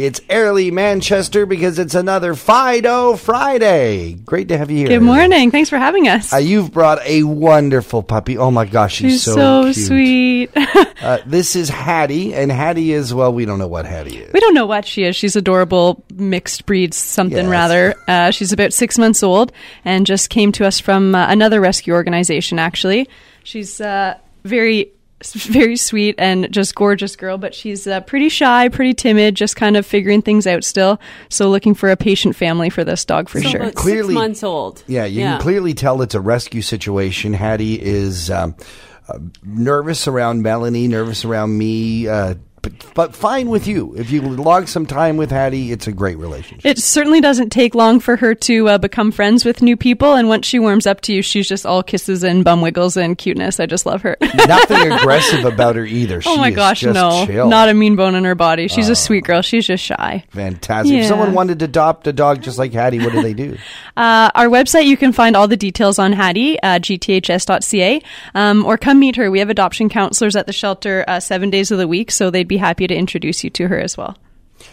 It's Ayrlea Manchester because it's another Fido Friday. Great to have you here. Good morning. Thanks for having us. Uh, you've brought a wonderful puppy. Oh my gosh, she's, She's so, so, cute. sweet. Uh, this is Hattie, and Hattie is well. We don't know what Hattie is. we don't know what she is. She's adorable, mixed breed, something Yes. rather. Uh, she's about six months old and just came to us from uh, another rescue organization, actually. She's uh, very. Very sweet and just gorgeous girl, but she's uh, pretty shy, pretty timid, just kind of figuring things out still. So, looking for a patient family for this dog for So sure. about Clearly- six months old. Yeah, you can clearly tell it's a rescue situation. Hattie is um, uh, nervous around Melanie, nervous around me, uh, but, fine with you. If you log some time with Hattie, it's a great relationship. It certainly doesn't take long for her to uh, become friends with new people, and once she warms up to you, she's just all kisses and bum wiggles and cuteness. I just love her. Nothing aggressive about her either. oh She my gosh, just no, chill. not a mean bone in her body. She's a sweet girl. She's just shy. Fantastic. If someone wanted to adopt a dog just like Hattie, what do they do? Uh, our website, you can find all the details on Hattie, uh, gths.ca, um, or come meet her. We have adoption counselors at the shelter uh, seven days of the week, so they'd be happy to introduce you to her as well.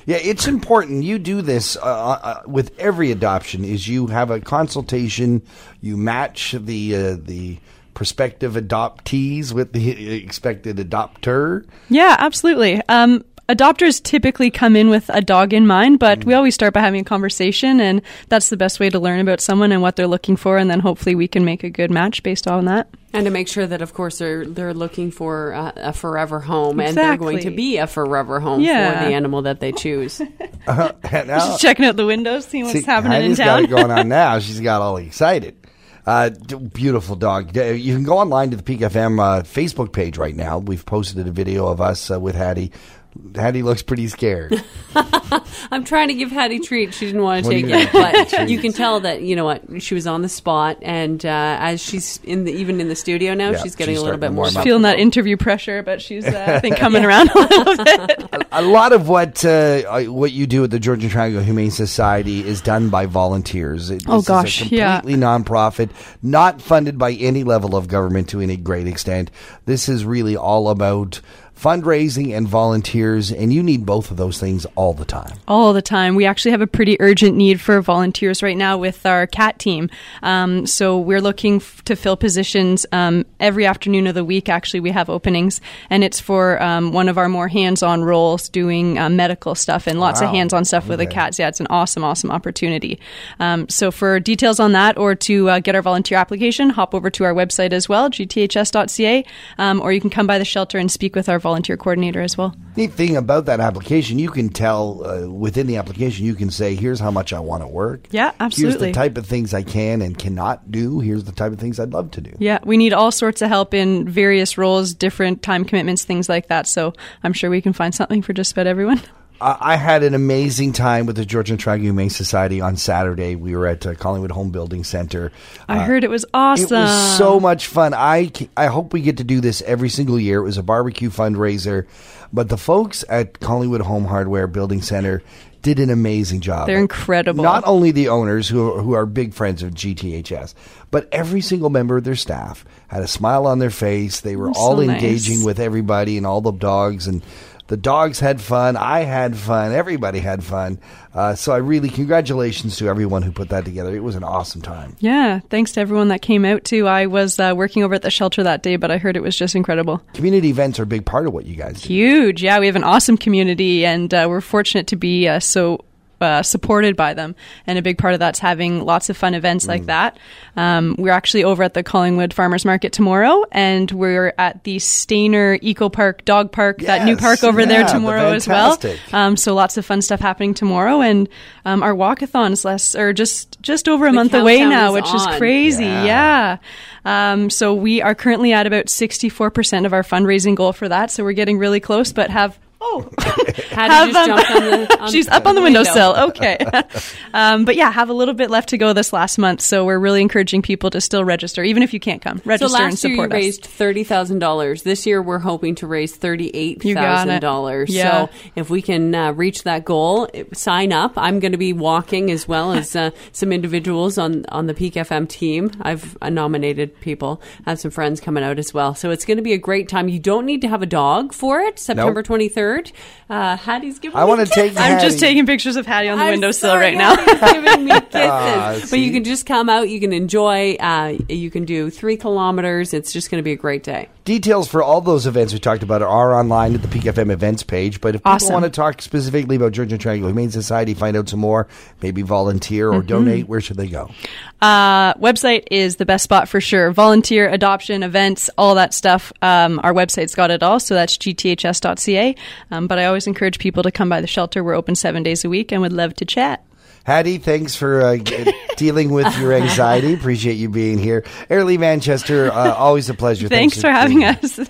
Yeah, it's important. You do this uh, uh, with every adoption. Is you have a consultation, you match the uh, the prospective adoptees with the expected adopter. Yeah, absolutely. Um, adopters typically come in with a dog in mind, but we always start by having a conversation, and that's the best way to learn about someone and what they're looking for, and then hopefully we can make a good match based on that. And to make sure that, of course, they're they're looking for a, a forever home, and they're going to be a forever home Yeah. for the animal that they choose. And now- Just checking out the windows, seeing what's See, happening in Hattie's town. got it going on now. She's got all excited. Uh, beautiful dog. You can go online to the Peak FM uh, Facebook page right now. We've posted a video of us uh, with Hattie. Hattie looks pretty scared. I'm trying to give Hattie treat. She didn't want to What take it, but you can tell that you know what she was on the spot, and uh, as she's in the even in the studio now, Yeah, she's getting she's a little bit more warm. Feeling that interview pressure, but she's, uh, I think, coming around a little bit. a lot of what uh, what you do at the Georgian Triangle Humane Society is done by volunteers. It, Oh, this gosh, is a yeah. completely nonprofit, not funded by any level of government to any great extent. This is really all about fundraising and volunteers, and you need both of those things all the time. all the time. We actually have a pretty urgent need for volunteers right now with our cat team. Um, so we're looking f- to fill positions um, every afternoon of the week. Actually, we have openings, and it's for um, one of our more hands-on roles, doing uh, medical stuff and lots Wow. of hands-on stuff with the cats. Yeah, it's an awesome, awesome opportunity. Um, so for details on that, or to uh, get our volunteer application, hop over to our website as well, gths.ca, um, or you can come by the shelter and speak with our volunteer coordinator as well. Neat thing about that application, you can tell uh, within the application, you can say, "Here's how much I want to work." Yeah, absolutely. Here's the type of things I can and cannot do. Here's the type of things I'd love to do. Yeah, we need all sorts of help in various roles, different time commitments, things like that. So I'm sure we can find something for just about everyone. I I had an amazing time with the Georgian Triangle Humane Society on Saturday. We were at uh, Collingwood Home Building Center. I heard it was awesome. It was so much fun. I, I hope we get to do this every single year. It was a barbecue fundraiser, but the folks at Collingwood Home Hardware Building Center did an amazing job. They're incredible. Not only the owners who are, who are big friends of GTHS, but every single member of their staff had a smile on their face. They were Oh, so all nice. engaging with everybody and all the dogs and the dogs had fun. I had fun. Everybody had fun. Uh, so I really congratulations to everyone who put that together. It was an awesome time. Yeah, thanks to everyone that came out too. I was uh, working over at the shelter that day, but I heard it was just incredible. Community events are a big part of what you guys do. Huge. Yeah, we have an awesome community, and uh, we're fortunate to be uh, so. Uh, supported by them, and a big part of that's having lots of fun events like that. Um, we're actually over at the Collingwood Farmers Market tomorrow, and we're at the Stainer Eco Park Dog Park, that new park over yeah, there the tomorrow as well. Um, so lots of fun stuff happening tomorrow, and um, our walkathon is less or just just over a The month away now, is which is crazy. Yeah. Yeah. Um, so we are currently at about sixty four percent of our fundraising goal for that. So we're getting really close, but have oh, she's up on the windowsill. Window. Okay. um, but yeah, have a little bit left to go this last month. So we're really encouraging people to still register, even if you can't come. Register so last and support year you us. raised $30,000. This year we're hoping to raise $38,000. Yeah. So if we can uh, reach that goal, sign up. I'm going to be walking as well as uh, some individuals on, on the Peak FM team. I've uh, nominated people. I have some friends coming out as well. So it's going to be a great time. You don't need to have a dog for it, September nope. 23rd. Uh, Hattie's giving. I want to take. I'm Hattie. just taking pictures of Hattie on the windowsill right now. giving me kisses. Ah, but you can just come out. You can enjoy. Uh, you can do three kilometers. It's just going to be a great day. Details for all those events we talked about are online at the Peak FM events page. But if people want to talk specifically about Georgian Triangle Humane Society, find out some more, maybe volunteer or mm-hmm. donate, where should they go? Uh, website is the best spot for sure. Volunteer, adoption, events, all that stuff. Um, our website's got it all. So that's gths.ca. Um, but I always encourage people to come by the shelter. We're open seven days a week and would love to chat. Hattie, thanks for uh, dealing with your anxiety. Appreciate you being here. Ayrlea Manchester, uh, always a pleasure. Thanks, for having us.